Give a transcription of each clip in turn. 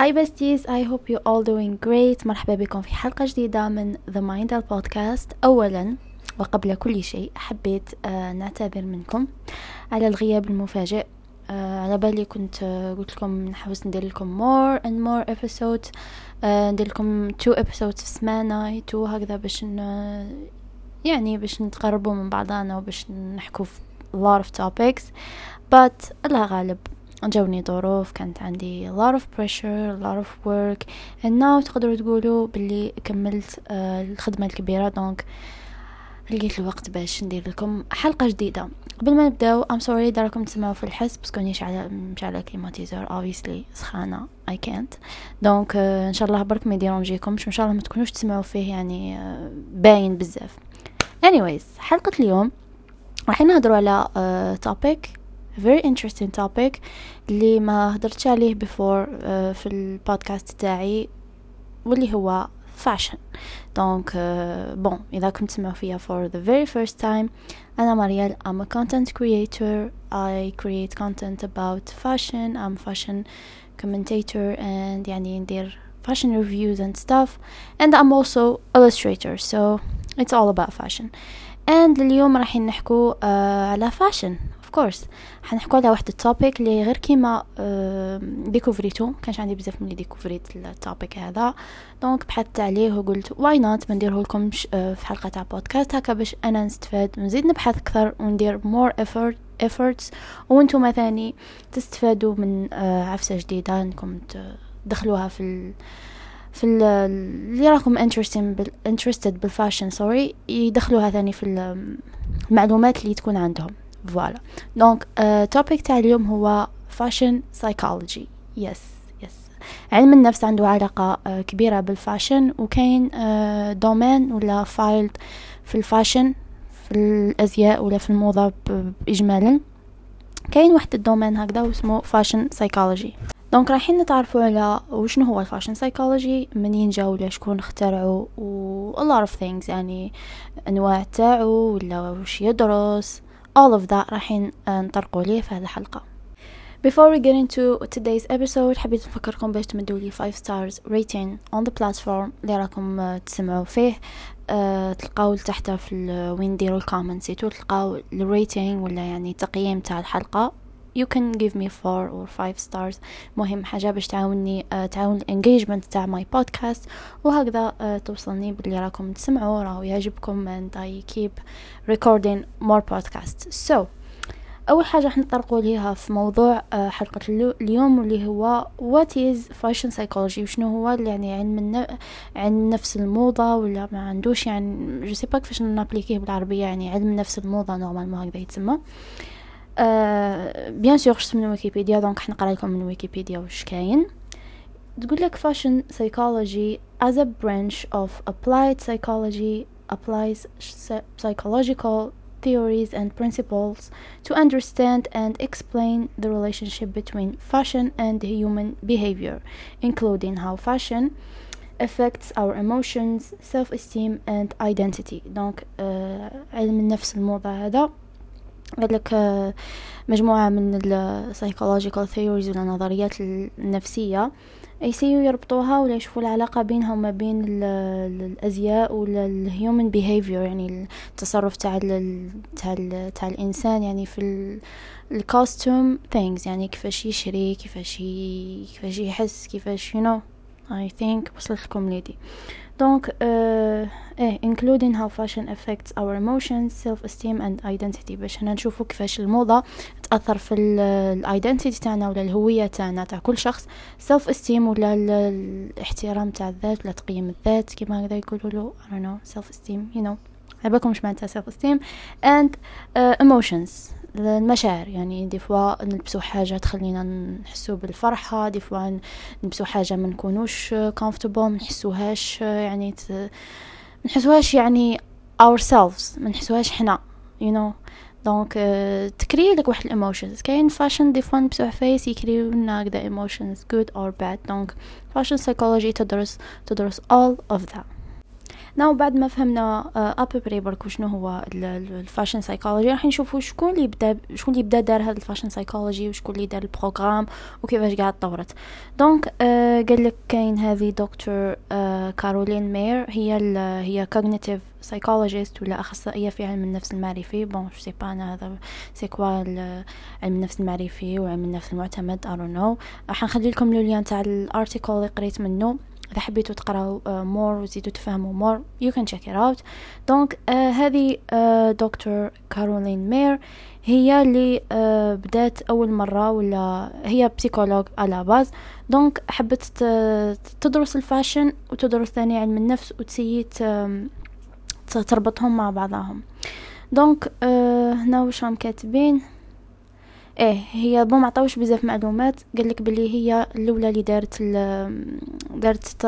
Hi besties, I hope you all doing great. مرحبا بكم في حلقة جديدة من The Mind Podcast. أولا وقبل كل شيء حبيت آه نعتذر منكم على الغياب المفاجئ آه على بالي كنت آه قلت لكم نحوس ندير لكم more and more آه ندير لكم two episodes في سمانة two هكذا باش. يعني باش نتقربوا من بعضنا وباش نحكوا في lot of topics but الله غالب جاوني ظروف كانت عندي a lot of pressure a lot of work and now تقدروا تقولوا باللي كملت آه الخدمة الكبيرة. donc لقيت الوقت باش ندير لكم حلقة جديدة. قبل ما نبداو I'm sorry إذا راكم تسمعوا في الحس parce que نيش على مشعلة climatiseur obviously سخانة. I can't. donc آه إن شاء الله برك ما يديرونجيكمش وان شاء الله ما تكونوش تسمعوا فيه يعني آه باين بزاف. Anyways حلقة اليوم راح نهضروا على uh, topic very interesting topic اللي ما هدرتش عليه before uh, في البودكاست تاعي واللي هو fashion دونك uh, bon إذا كنت تسمعوا فيها for the very first time أنا مريال I'm a content creator I create content about fashion I'm fashion commentator and يعني ندير fashion reviews and stuff and I'm also illustrator so it's all about fashion and اليوم راح نحكو uh, على fashion Of course. حنحكو على واحد ال topic اللي غير كيما ديكوفريتو كانش عندي بزاف من اللي ديكوفريت ال topic هذا. donc بحثت عليه وقلت why not ما نديره لكم uh, في حلقة تاع بودكاست هكا باش أنا نستفاد ونزيد نبحث أكثر وندير more effort efforts. وأنتم مثلا تستفادوا من uh, عفسة جديدة أنكم تدخلوها في ال... في اللي راكم interested بال fashion sorry يدخلوها ثاني في المعلومات اللي تكون عندهم. voilà donc topic تاع اليوم هو fashion psychology yes yes علم النفس عنده علاقة uh, كبيرة بال fashion وكاين uh, ولا field في ال fashion في الأزياء ولا في الموضة بإجمالا. كاين واحد ال domaine هكذا واسمه fashion psychology donc رايحين نتعرفوا على وشنو هو ال fashion psychology منين جا ولا شكون اخترعوا و a lot of things يعني أنواع تاعو ولا وش يدرس. All of that رايحين نطرقوا ليه في هذه الحلقة. Before we get into today's episode حبيت نفكركم باش تمدوا لي 5 stars rating on the platform اللي راكم تسمعوا فيه. أه تلقاو تحت في وين ديروا ال comments تلقاو ال rating ولا يعني تقييم تاع الحلقة. You can give me four or five stars. مهم حاجة باش تعاوني uh, تعاون ال engagement تاع my podcast وهكذا uh, توصلني باللي راكم تسمعوا. راهو يعجبكم and I keep recording more podcasts so أول حاجة راح نطرقوا ليها في موضوع uh, حلقة اليوم واللي هو what is fashion psychology وشنو هو؟ يعني علم. علم نفس الموضة ولا ما عندوش؟ يعني je sais pas كيفاش نappliquer بالعربية يعني علم نفس الموضة normalement هكذا يتسمى. بيان سور خص من ويكيبيديا دونك حنقرا لكم من ويكيبيديا واش كاين تقول لك fashion psychology as a branch of applied psychology applies psychological theories and principles to understand and explain the relationship between fashion and human behavior including how fashion affects our emotions self-esteem and identity donc uh, علم النفس الموضة هذا لك مجموعة من ال psychological theories ولا النظريات النفسية. يessayiw يربطوها ولا يشوفوا العلاقة بينها وما بين الأزياء ولا ال human behavior يعني التصرف تاع تاع تاع الإنسان يعني في ال custom things يعني كيفاش يشري كيفاش كيفاش يحس كيفاش you know I think وصلت لكم l'idée. donc إيه including how fashion affects our emotions self-esteem and identity. باش هنا نشوفوا كيفاش الموضة تأثر في ال identity تاعنا ولا الهوية تاعنا تاع كل شخص. Self-esteem ولا الاحترام تاع الذات ولا تقييم الذات كما هكذا يقولوا له I don't know self-esteem you know. على بالكم وش معناتها self-esteem. And uh, emotions. المشاعر. يعني des fois نلبسو حاجة تخلينا نحسو بالفرحة des fois نلبسو حاجة ما نكونوش comfortable ما نحسوهاش يعني ت... نحسوهاش يعني ourselves ما نحسوهاش حنا you know. donc uh, تcréer لك واحد ال emotions كاين fashion des fois نلبسو عفايس يcréyiw لنا هكذا emotions good or bad. donc fashion psychology تدرس تدرس all of that. now بعد ما فهمنا à peu près برك شنو هو ال fashion psychology راح نشوفوا شكون اللي بدا شكون اللي بدا دار هذا ال fashion psychology وشكون اللي دار ال programme وكيفاش قاع تطورت. donc آه قال لك كاين هذه دكتور آه كارولين مير هي ال هي cognitive psychologist ولا أخصائية في علم النفس المعرفي. bon je sais pas أنا هذا c'est quoi علم النفس المعرفي وعلم النفس المعتمد I know حنخلي لكم le lien تاع ال article اللي قريت منه. إذا حبيتوا تقراو more وتزيدوا تفهموا more you can check it out donc هذه دكتور كارولين مير. هي اللي uh, بدأت أول مرة ولا هي psychologue à la base donc حبت تدرس ال fashion وتدرس ثاني علم النفس وتessayi تربطهم مع بعضهم. donc uh, هنا واش راهم كاتبين؟ إيه هي bon ما عطاوش بزاف معلومات. قال لك بلي هي الأولى اللي دارت دارت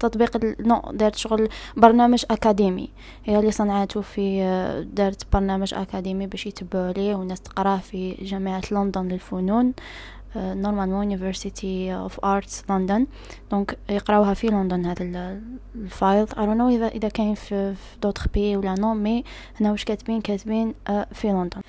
تطبيق non دارت شغل برنامج أكاديمي. هي اللي صنعته في دارت برنامج أكاديمي باش يتبعوا عليه والناس تقراه في جامعة لندن للفنون normalement University of Arts لندن donc يقراوها في لندن هذا ال field. I know إذا إذا كاين في d'autres pays ولا non mais هنا واش كاتبين؟ كاتبين في لندن.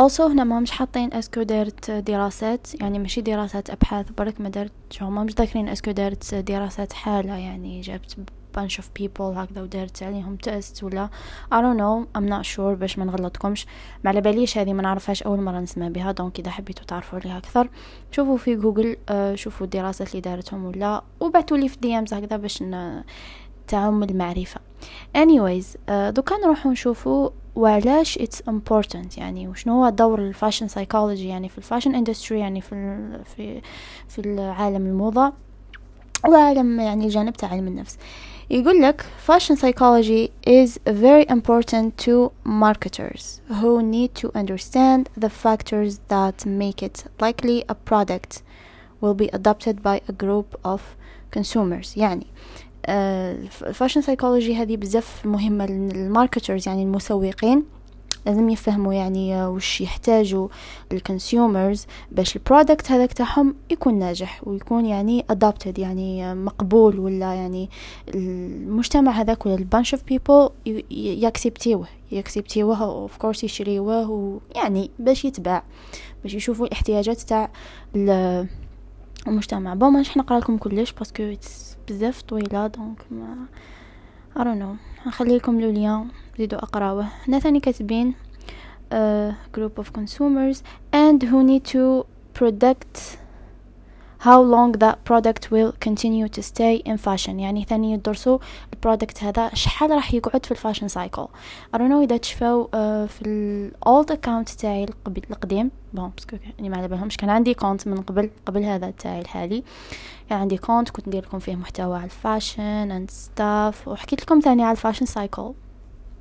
Also هنا ما مش حاطين est-ce que دارت دراسات يعني ماشي دراسات أبحاث برك ما دارت شو ما مش ذاكرين est-ce que دارت دراسات حالة يعني جابت bunch of people هكذا ودارت عليهم test ولا I don't know I'm not sure باش ما نغلطكمش. ما على باليش هذه ما نعرفهاش أول مرة نسمع بها donc إذا حبيتوا تعرفوا عليها أكثر. شوفوا في جوجل آه شوفوا الدراسات اللي دارتهم ولا وبعتوا لي في DMs هكذا باش تعم المعرفة. anyways uh, دوكا نروحو نشوفو وعلاش it's important يعني وشنو هو دور الفاشن سايكولوجي يعني في الفاشن اندستري يعني في في في العالم الموضة وعالم يعني الجانب تاع علم النفس يقول لك fashion psychology is very important to marketers who need to understand the factors that make it likely a product will be adopted by a group of consumers يعني الفاشن سايكولوجي هذه بزاف مهمة لل marketers يعني المسوقين. لازم يفهموا يعني وش يحتاجوا ال consumers باش ال product هذاك تاعهم يكون ناجح ويكون يعني adopted يعني مقبول ولا يعني المجتمع هذاك ولا ال bunch of people يكسبتيوه يكسبتيوه of course يشريوه ويعني باش يتباع باش يشوفوا الاحتياجات تاع المجتمع. bon مانيش نقرا لكم كلش parce que بزاف طويلة donc you know. نخلي لكم le lien زيدوا أقراوه. هنا ثاني كاتبين group of consumers and who need to predict how long that product will continue to stay in fashion. يعني ثاني يدرسوا ال product هذا شحال راح يقعد في ال fashion cycle I don't know إذا تشفاو uh, في ال old account تاعي القديم. bon parce que يعني ما على بالهمش كان عندي compte من قبل قبل هذا تاعي الحالي. كان عندي compte كنت ندير لكم فيه محتوى على ال fashion and stuff وحكيت لكم ثاني على ال fashion cycle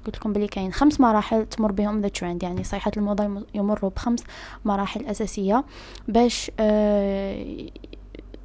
قلت لكم بلي كاين خمس مراحل تمر بهم the trend يعني صيحة الموضة يمروا بخمس مراحل أساسية باش آه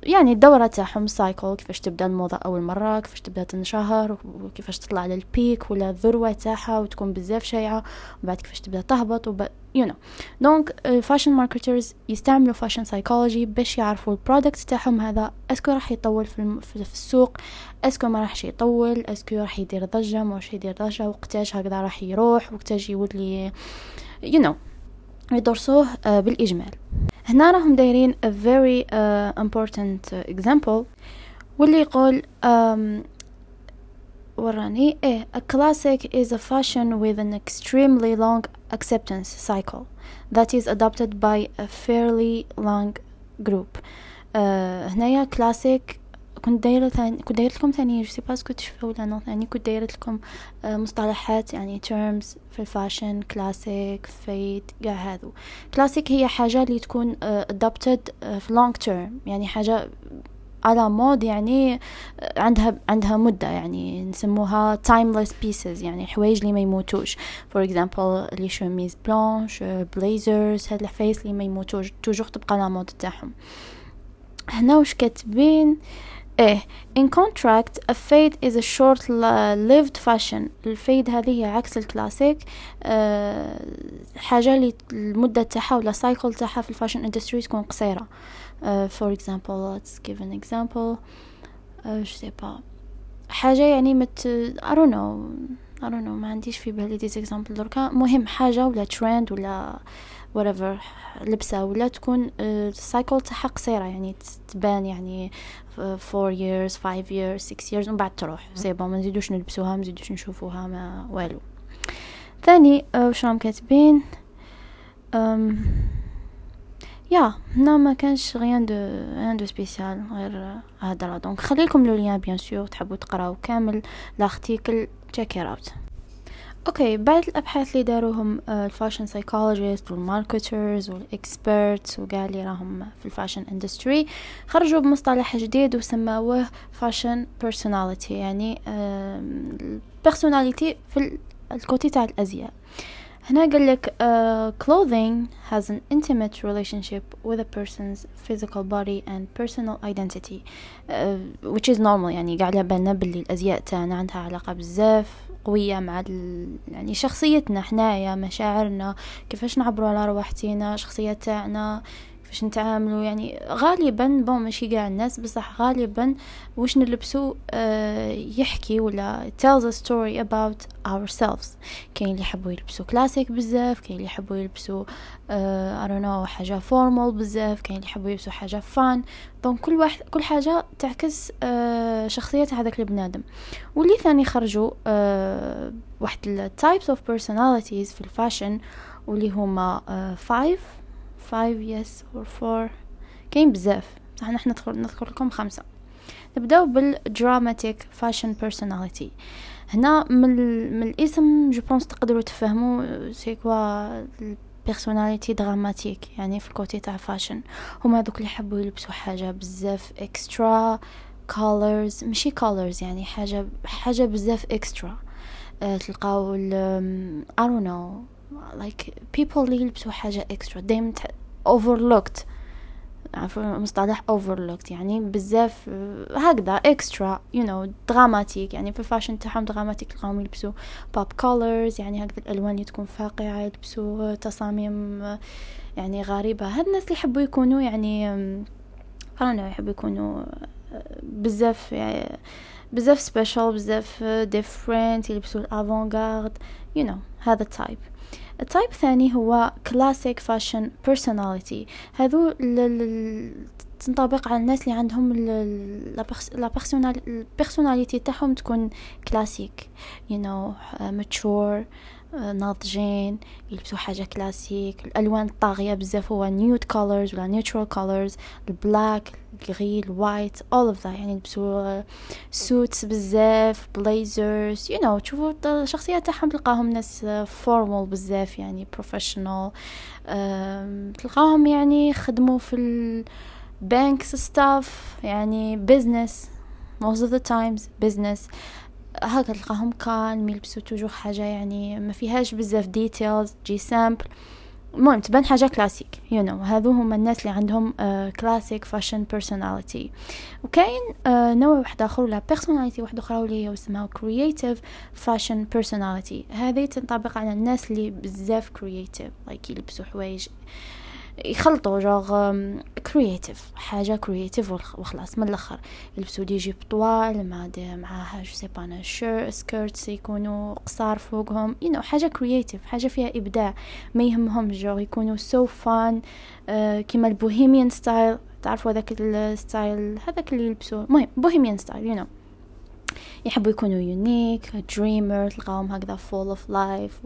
يعني الدورة تاعهم cycle كيفاش تبدأ الموضة أول مرة كيفاش تبدأ تنشهر وكيفاش تطلع لل peak ولا الذروة تاعها وتكون بزاف شايعة وبعد كيفاش تبدأ تهبط وب... you know. donc fashion marketers يستعملوا fashion psychology باش يعرفوا ال product تاعهم هذا est-ce que راح يطول في, الم... في السوق est-ce que ما راحش يطول est-ce que راح يدير ضجة ما راح يدير ضجة وقتاش هكذا راح يروح وقتاش يولي you know. يدرسوه بالإجمال. هنا راهم دايرين a very uh, important example واللي يقول um, وراني ايه a classic is a fashion with an extremely long acceptance cycle that is adopted by a fairly long group uh, هنايا كلاسيك كنت دايرة ثاني كنت دايرة لكم ثاني je sais pas كنت تشوفوا ولا no ثاني كنت دايرة لكم مصطلحات يعني terms في ال fashion classic fad قاع هذو كلاسيك هي حاجة اللي تكون adopted في long term. يعني حاجة à la mode يعني عندها عندها مدة. يعني نسموها timeless pieces يعني حوايج اللي ما يموتوش. For example les chemises blanches blazers هاد الحوايج اللي ما يموتوش. toujours تبقى à la mode تاعهم. هنا وش كاتبين؟ إيه in contrast a fad is a short lived fashion. ال fad هذه هي عكس الكلاسيك. أه حاجة اللي المدة تاعها ولا cycle تاعها في ال fashion industry تكون قصيرة. uh, for example let's give an example. uh, je sais pas حاجة يعني مت I don't know. I don't know ما عنديش في بالي des exemples دركا مهم حاجة ولا ترند ولا whatever لبسة ولا تكون ال cycle تاعها قصيرة يعني تبان يعني 4 years 5 years 6 years ومن بعد تروح. c'est bon ما نزيدوش نلبسوها ما نزيدوش نشوفوها ما والو. ثاني واش راهم كاتبين؟ يا هنا ما كانش rien de rien de spécial غير هضره donc خليكم le lien bien sûr تحبوا تقراو كامل. l'article check out okay بعد الأبحاث اللي داروهم ال fashion psychologists وال marketers وال experts وكاع اللي راهم في ال fashion industry خرجوا بمصطلح جديد وسموه fashion personality يعني ال personality في الكوتي تاع الأزياء. هنا قال لك uh, clothing has an intimate relationship with a person's physical body and personal identity uh, which is normal. يعني قاعد على بالنا باللي الأزياء تاعنا عندها علاقة بزاف قوية مع يعني شخصيتنا حنايا مشاعرنا كيفاش نعبروا على رواحتنا شخصية تاعنا كيفاش نتعاملوا يعني غالبا بون ماشي قاع الناس بصح غالبا واش نلبسو آه يحكي ولا tells a story about ourselves. كاين اللي يحبوا يلبسوا كلاسيك بزاف كاين اللي يحبوا يلبسوا آه I don't know حاجة formal بزاف كاين اللي يحبوا يلبسوا حاجة fun donc كل واحد كل حاجة تعكس آه شخصيه هذاك البنادم. واللي ثاني خرجوا آه واحد ال types of personalities في ال fashion واللي هما آه five. Five yes or four. كاين بزاف. إحنا إحنا نذكر لكم خمسة. نبدأو بال dramatic fashion personality هنا من, من الاسم je pense تقدروا تفهموا c'est quoi personality dramatic يعني في ال côté تاع fashion هما دوك اللي يحبوا يلبسوا حاجة بزاف extra colors. ماشي colors يعني حاجة حاجة بزاف extra أه تلقاو I don't know. Like people اللي يلبسوا حاجة extra. دايما overlooked. عفوا مصطلح overlooked. يعني بزاف هكذا extra. You know dramatic يعني في ال fashion تاعهم dramatic تلقاهم يلبسوا pop colors. يعني هكذا الألوان اللي تكون فاقعة يلبسوا تصاميم يعني غريبة. هاد الناس اللي يحبوا يكونوا يعني أنا يحبوا يكونوا بزاف يعني بزاف special بزاف different يلبسوا ال avant-garde you know هذا ال type ال type الثاني هو classic fashion personality هذو تنطبق على الناس اللي عندهم ال personality تاعهم تكون classic you know mature ناضجين يلبسوا حاجة كلاسيك. الألوان الطاغية بزاف هو nude colors ولا neutral colors ال black ال grey ال white all of that. يعني يلبسوا suits بزاف blazers you know تشوفوا الشخصيات تاعهم تلقاهم ناس formal بزاف يعني professional تلقاهم يعني خدموا في ال banks stuff يعني business most of the times business. هكا تلقاهم كان يلبسوا toujours حاجة يعني ما فيهاش بزاف details genre simple المهم تبان حاجة classic you know. هذو هما الناس اللي عندهم classic fashion personality وكاين uh, نوع واحد آخر ولا personality واحدة أخرى اللي هي اسمها creative fashion personality هذه تنطبق على الناس اللي بزاف creative like يلبسوا حوايج يخلطوا genre creative حاجة creative وخلاص. من الأخر يلبسوا des jupes طوال مع معاها je sais pas shirts skirts يكونوا قصار فوقهم. you know, حاجة creative حاجة فيها إبداع. ما يهمهم جوغ يكونوا so so fun uh, كيما ال bohemian style. تعرفوا هذاك ال style هذاك اللي يلبسوه. المهم bohemian style you know يحبوا يكونوا unique dreamer تلقاهم هكذا full of life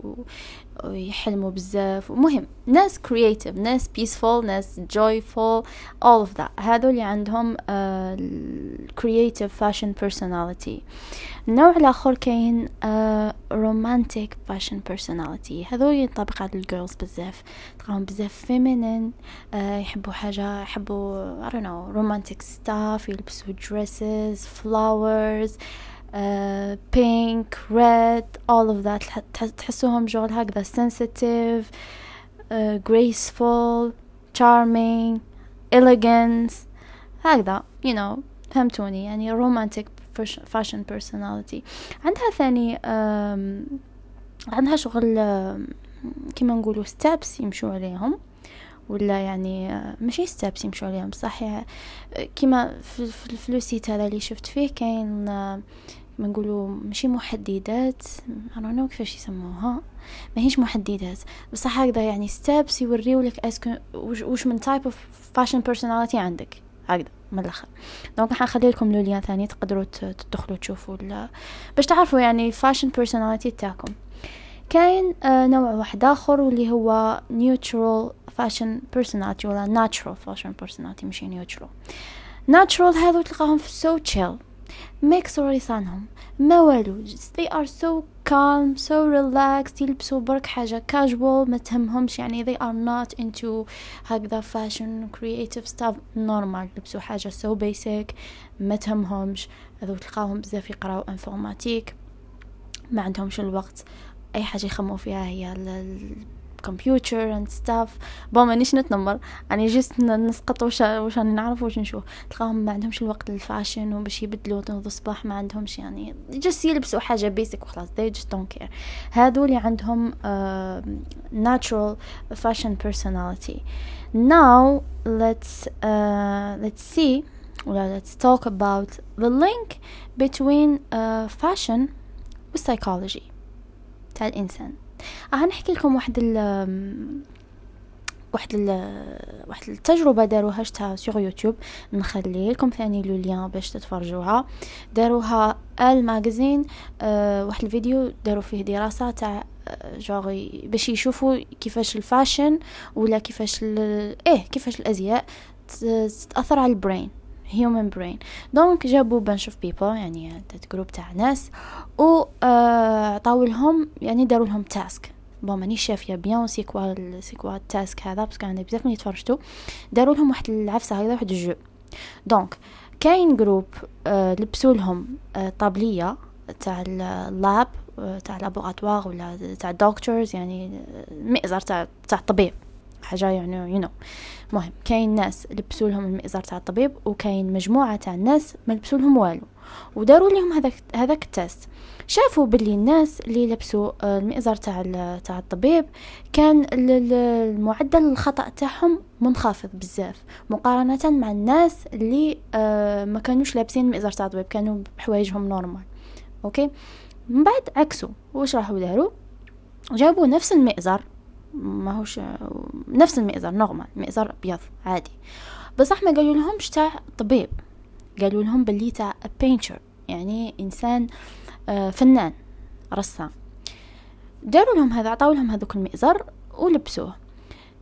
ويحلموا بزاف. ومهم ناس creative ناس peaceful ناس joyful all of that. هذو اللي عندهم creative fashion personality النوع الآخر كاين romantic fashion personality هذو ينطبق على ال girls بزاف. تلقاهم بزاف feminine uh, يحبوا حاجة يحبوا I don't know romantic stuff يلبسوا dresses flowers pink red all of that تحسوهم جوال هكذا. sensitive آه، graceful charming elegance هكذا. you know فهمتوني. يعني romantic fashion personality. عندها ثاني um, عندها شغل كيما نقولوا steps يمشوا عليهم. ولا يعني ماشي steps يمشوا عليهم صح كيما في ال website هذا اللي شفت فيه كاين ما نقولوا ماشي محددات. Know كيفاش يسموها. ما هيش محددات. بس هكذا يعني steps يوريو لك est-ce que وش من type of fashion personality عندك. هكذا من الآخر. donc حنخلي لكم le lien ثاني تقدروا تدخلوا تشوفوا باش تعرفوا يعني fashion personality تاعكم كاين آه نوع واحد آخر واللي هو neutral fashion personality ولا natural fashion personality ماشي neutral natural هذو تلقاهم في so chill ميكس عنهم ما والو they are so calm so relaxed يلبسوا برك حاجة casual ما تهمهمش يعني they are not into هكذا fashion creative stuff normal يلبسوا حاجة so basic ما تهمهمش. هذو تلقاهم بزاف يقراو informatique ما عندهمش الوقت. أي حاجة يخمو فيها هي computer and stuff bon مانيش نتنمر. يعني just نسقط وش وش راني نعرف وش نشوف. تلقاهم ما عندهمش الوقت لل fashion وباش يبدلوا تنوض الصباح ما عندهمش يعني just يلبسوا حاجة basic وخلاص. They just don't care. هادو اللي عندهم uh, natural fashion personality. Now let's uh, let's see. Well, let's talk about the link between uh, fashion psychology. تاع الإنسان. راح نحكي لكم واحد ال واحد ال واحد التجربة داروها شتها سوغ يوتيوب. نخلي لكم ثاني لو ليان باش تتفرجوها. داروها ال magazine أه واحد الفيديو داروا فيه دراسة تاع جوغي باش يشوفوا كيفاش ال fashion ولا كيفاش إيه كيفاش الأزياء تأثر على ال brain human brain. donc جابوا bunch of people يعني group تاع ناس و عطاو لهم يعني داروا لهم task bon ماني شافيه bien c'est quoi c'est quoi ال task هذا parce que عندي بزاف من يتفرجتو داروا لهم واحد العفسة هكذا واحد الجو. donc كاين group آه لبسوا لهم آه طابلية تاع ال lab آه تاع laboratoire ولا تاع doctors يعني مئزر تاع تاع الطبيب حاجة يعني you know. مهم. كاين ناس لبسوا لهم المئزر تاع الطبيب وكاين مجموعة تاع الناس ما لبسوا لهم والو. وداروا لهم هذاك هذاك ال test. شافوا باللي الناس اللي لبسوا آه، المئزر تاع تاع الطبيب كان المعدل الخطأ تاعهم منخفض بزاف. مقارنة مع الناس اللي آه، ما كانوش لابسين المئزر تاع الطبيب كانوا بحوايجهم normal OK؟ من بعد عكسوا. واش راحوا داروا؟ جابوا نفس المئزر ماهوش نفس المئزر normal مئزر أبيض عادي. بصح ما قالوا لهمش تاع طبيب قالوا لهم باللي تاع painter يعني إنسان آه، فنان رسام. داروا لهم هذا عطاو لهم هذوك المئزر ولبسوه.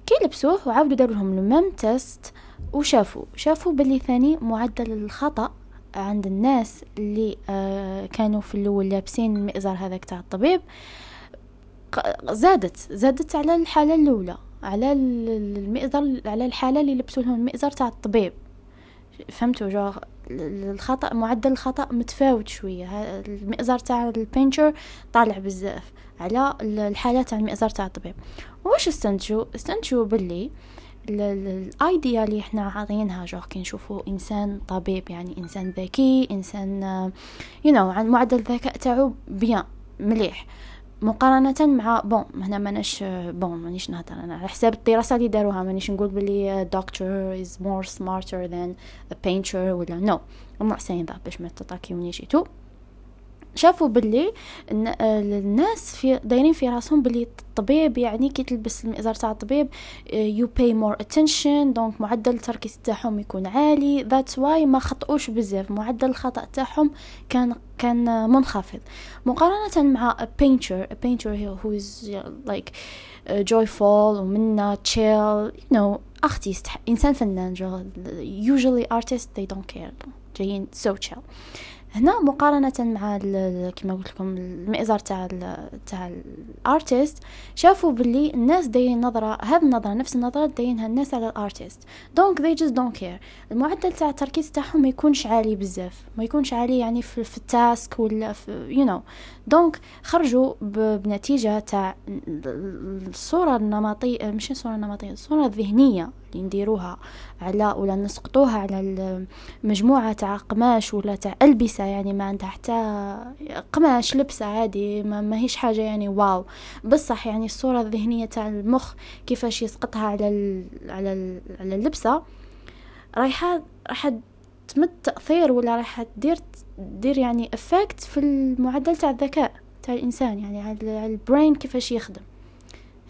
كي لبسوه وعاودوا داروا لهم ال même test وشافوا. شافوا باللي ثاني معدل الخطأ عند الناس اللي آه، كانوا في الأول لابسين المئزر هذاك تاع الطبيب. زادت زادت على الحالة الأولى على المئزر على الحالة اللي لبسوا لهم المئزر تاع الطبيب. فهمتوا؟ جو الخطأ معدل الخطأ متفاوت شوية. المئزر تاع ال painter طالع بزاف على الحالة تاع المئزر تاع الطبيب. واش استنتجوا؟ استنتجوا باللي ال idea اللي إحنا عاطينها جو كي نشوفوا إنسان طبيب يعني إنسان ذكي إنسان you know, عن معدل الذكاء تاعو bien مليح. مقارنة مع bon هنا ماناش bon مانيش نهضر أنا. على حساب الدراسة اللي داروها مانيش نقول بلي doctor is more smarter than a painter ولا no. not saying that باش ما تتاكيونيش تو. شافوا باللي الناس في دايرين في راسهم باللي الطبيب يعني كي تلبس المئزر تاع الطبيب you pay more attention donc معدل التركيز تاعهم يكون عالي that's why ما خطئوش بزاف معدل الخطأ تاعهم كان كان منخفض. مقارنة مع a painter who is like joyful ومنا chill you know artist إنسان فنان usually artists they don't care جايين so chill. هنا مقارنة مع كما قلت لكم المئزر تاع تاع ال artist شافوا باللي الناس داين نظرة هذه النظرة نفس النظرة داينها الناس على ال artist donc they just don't care. المعدل تاع التركيز تاعهم ما يكونش عالي بزاف ما يكونش عالي يعني في, في ال task ولا في you know. donc خرجوا بنتيجة تاع الصورة النمطية مش الصورة النمطية الصورة الذهنية اللي نديروها على ولا نسقطوها على المجموعة تاع قماش ولا تاع ألبسة يعني ما عندها حتى قماش لبسة عادي ما, ما هيش حاجة يعني واو. بصح يعني الصورة الذهنية تاع المخ كيفاش يسقطها على على على اللبسة رايحة راح تمد تأثير ولا راح تدير تدير يعني افكت في المعدل تاع الذكاء تاع الإنسان يعني على ال brain كيفاش يخدم.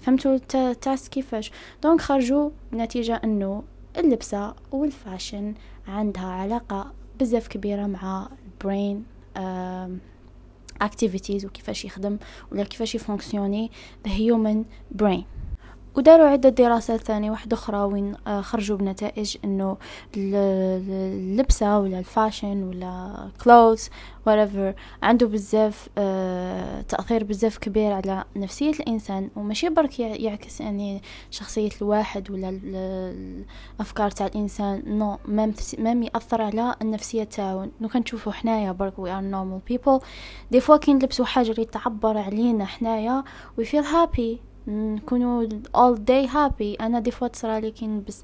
فهمتوا التاس كيفاش. donc خرجوا نتيجة إنه اللبسة وال fashion عندها علاقة بزاف كبيرة مع ال brain activities وكيفاش يخدم ولا كيفاش ي fonctionner the human brain. وداروا عدة دراسات ثانية واحدة أخرى وين آه، خرجوا بنتائج إنه اللبسة ولا ال fashion ولا clothes whatever. عنده بزاف آه، تأثير بزاف كبير على نفسية الإنسان. وماشي برك يعكس يعني شخصية الواحد ولا الأفكار تاع الإنسان. non même même يأثر على النفسية تاعو. لو كنشوفو حنايا برك we are normal people. des fois كي نلبسو حاجة اللي تعبر علينا حنايا we feel happy. نكونوا all day happy. أنا des fois تصرالي كي نلبس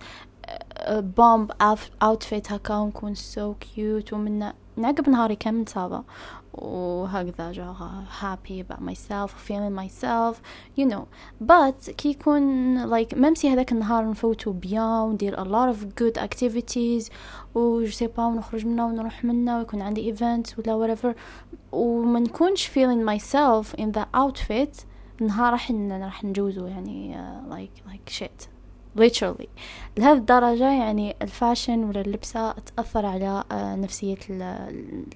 bomb outfit هكا ونكون so so cute ومن نعقب نهاري كامل صابة وهكذا so happy about myself feeling myself you know. But كي يكون like même si هذاك النهار نفوتو bien وندير a lot of good activities و جو با ونخرج منا ونروح منا ويكون عندي events ولا whatever. وما نكونش feeling myself in that outfit نهار راح راح نجوزه يعني like like shit literally. لهذه الدرجة يعني ال fashion ولا اللبسة تأثر على uh, نفسية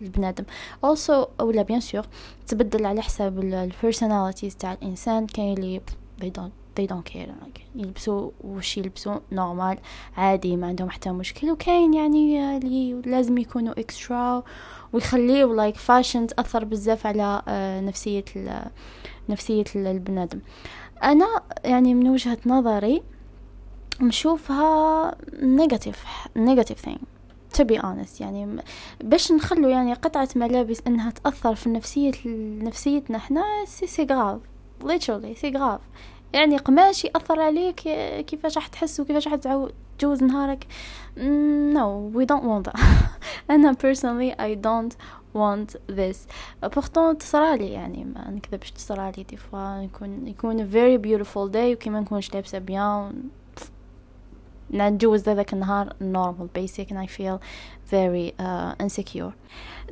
البنادم also ولا bien sûr تبدل على حساب ال personalities تاع الإنسان. كاين اللي they don't they don't care. Like يلبسوا وش يلبسوا normal عادي ما عندهم حتى مشكل. وكاين يعني اللي لازم يكونوا extra ويخليه like fashion تأثر بزاف على uh, نفسية نفسية البنادم. أنا يعني من وجهة نظري نشوفها negative negative thing to be honest. يعني باش نخلو يعني قطعة ملابس إنها تأثر في نفسية نفسيتنا إحنا c'est c'est grave literally c'est grave يعني قماش يأثر عليك كيفاش راح تحس وكيفاش راح تجوز نهارك؟ no we don't want that. أنا personally I don't want this. Pourtant تصرالي يعني ما نكذبش تصرالي دي فوا يكون يكون very beautiful day وكي نكونش لابسة بيان نتجوز ذاك النهار normal basic and I feel very uh, insecure.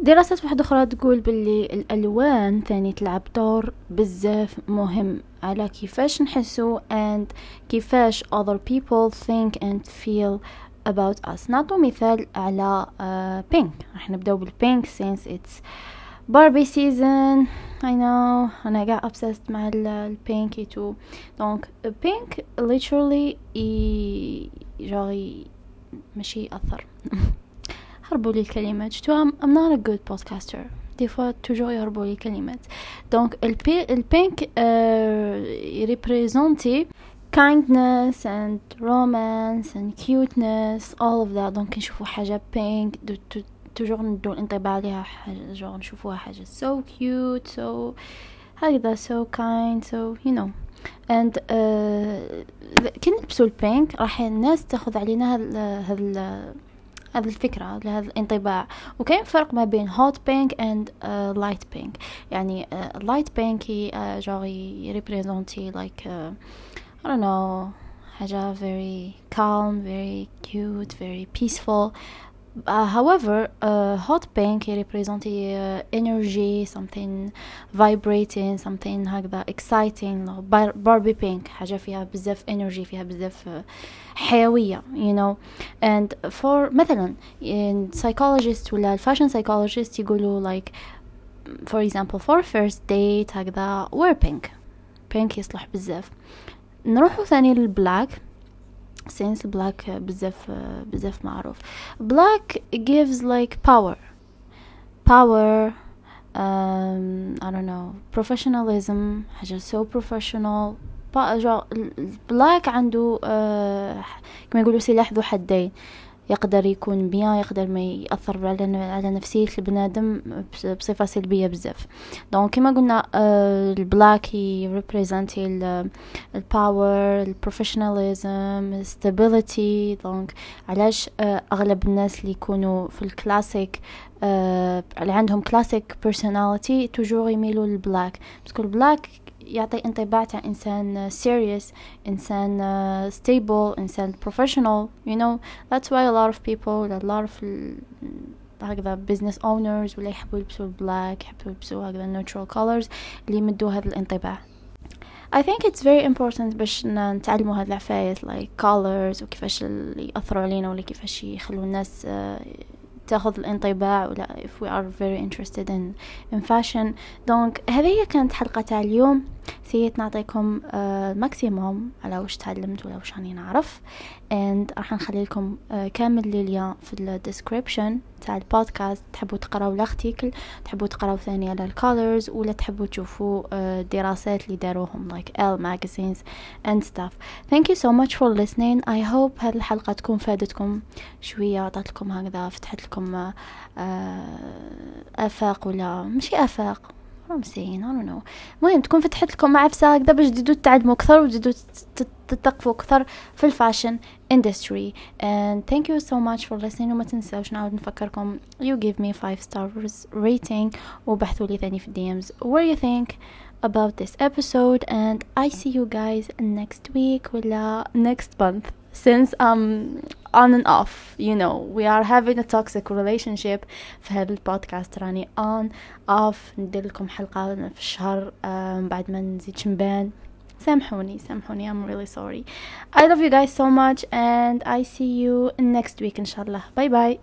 دراسات واحدة أخرى تقول باللي الألوان ثاني تلعب دور بزاف مهم على كيفاش نحسو and كيفاش other people think and feel about us. نعطو مثال على pink uh, راح نبداو بال pink since it's Barbie season. I know. أنا قاع obsessed مع ال pink too donc pink literally ي... جاي ماشي يأثر هربوا لي الكلمات. شتو I'm, I'm not a good podcaster. des fois toujours يهربوا لي كلمات donc ال pink uh, représente kindness and romance and cuteness all of that. donc نشوفوا حاجة pink toujours ندو الانطباع عليها حاجة جور نشوفوها حاجة so cute so هكذا so kind so you know. And uh, كي نلبسو ال pink راح الناس تاخذ علينا هذا هذه الفكرة هذا الانطباع. وكاين فرق ما بين hot pink and light pink يعني لايت بينك جاغي ريبريزونتي لايك I don't know حاجة very calm very cute very peaceful uh, however uh, hot pink represents uh, energy something vibrating something هكذا exciting barbie pink حاجة فيها بزاف energy فيها بزاف uh, حيوية you know and for مثلا in psychologist ولا fashion psychologist يقولوا like for example for first date هكذا wear pink pink يصلح بزاف نروحو ثاني للبلاك since black بزاف بزاف معروف black gives like power power um, I don't know professionalism حاجة so professional black عنده uh, كما يقولوا سلاح ذو حدين يقدر يكون بيان يقدر ما يأثر على على نفسية البنادم بصفة سلبية بزاف. donc كما قلنا ال black représente ال power ال professionalism stability donc علاش أغلب الناس اللي يكونوا في الكلاسيك اللي عندهم classic personality toujours يميلوا لل black. parce que ال black يعطي انطباع تاع إنسان serious إنسان uh, stable إنسان professional you know. That's why a lot of people a lot of هكذا business owners ولا يحبوا يلبسوا black يحبوا يلبسوا هكذا neutral colors اللي يمدوا هذا الانطباع. I think it's very important باش نتعلموا هاد العفايس like colors وكيفاش اللي يأثروا علينا ولا كيفاش يخلوا الناس uh, تاخذ الانطباع ولا if we are very interested in, in fashion. donc هذه هي كانت حلقة تاع اليوم. سيت نعطيكم ال maximum uh, على وش تعلمت ولا وش راني نعرف. And راح نخلي لكم uh, كامل اللي في ال description تاع البودكاست. تحبوا تقراو ال article تحبوا تقراو ثاني على ال colors ولا تحبوا تشوفوا الدراسات اللي داروهم like Elle magazines and stuff. Thank you so much for listening. I hope هذه الحلقة تكون فادتكم شوية عطت لكم هكذا فتحت لكم آفاق ولا مش آفاق. I'm saying I don't know المهم تكون فتحت لكم معرفة هكذا باش تزيدوا تتعلموا أكثر وتزيدوا تتثقفوا أكثر في الفاشن industry and thank you so much for listening وما تنساوش نعاود نفكركم you give me 5 stars rating وبحثوا لي ثاني في DMs what you think about this episode and I see you guys next week ولا next month since I'm on and off you know we are having a toxic relationship في هذا البودكاست راني on off ندير لكم حلقة في الشهر بعد ما نزيد شنبان سامحوني سامحوني I'm really sorry I love you guys so much and I see you next week إن شاء الله باي باي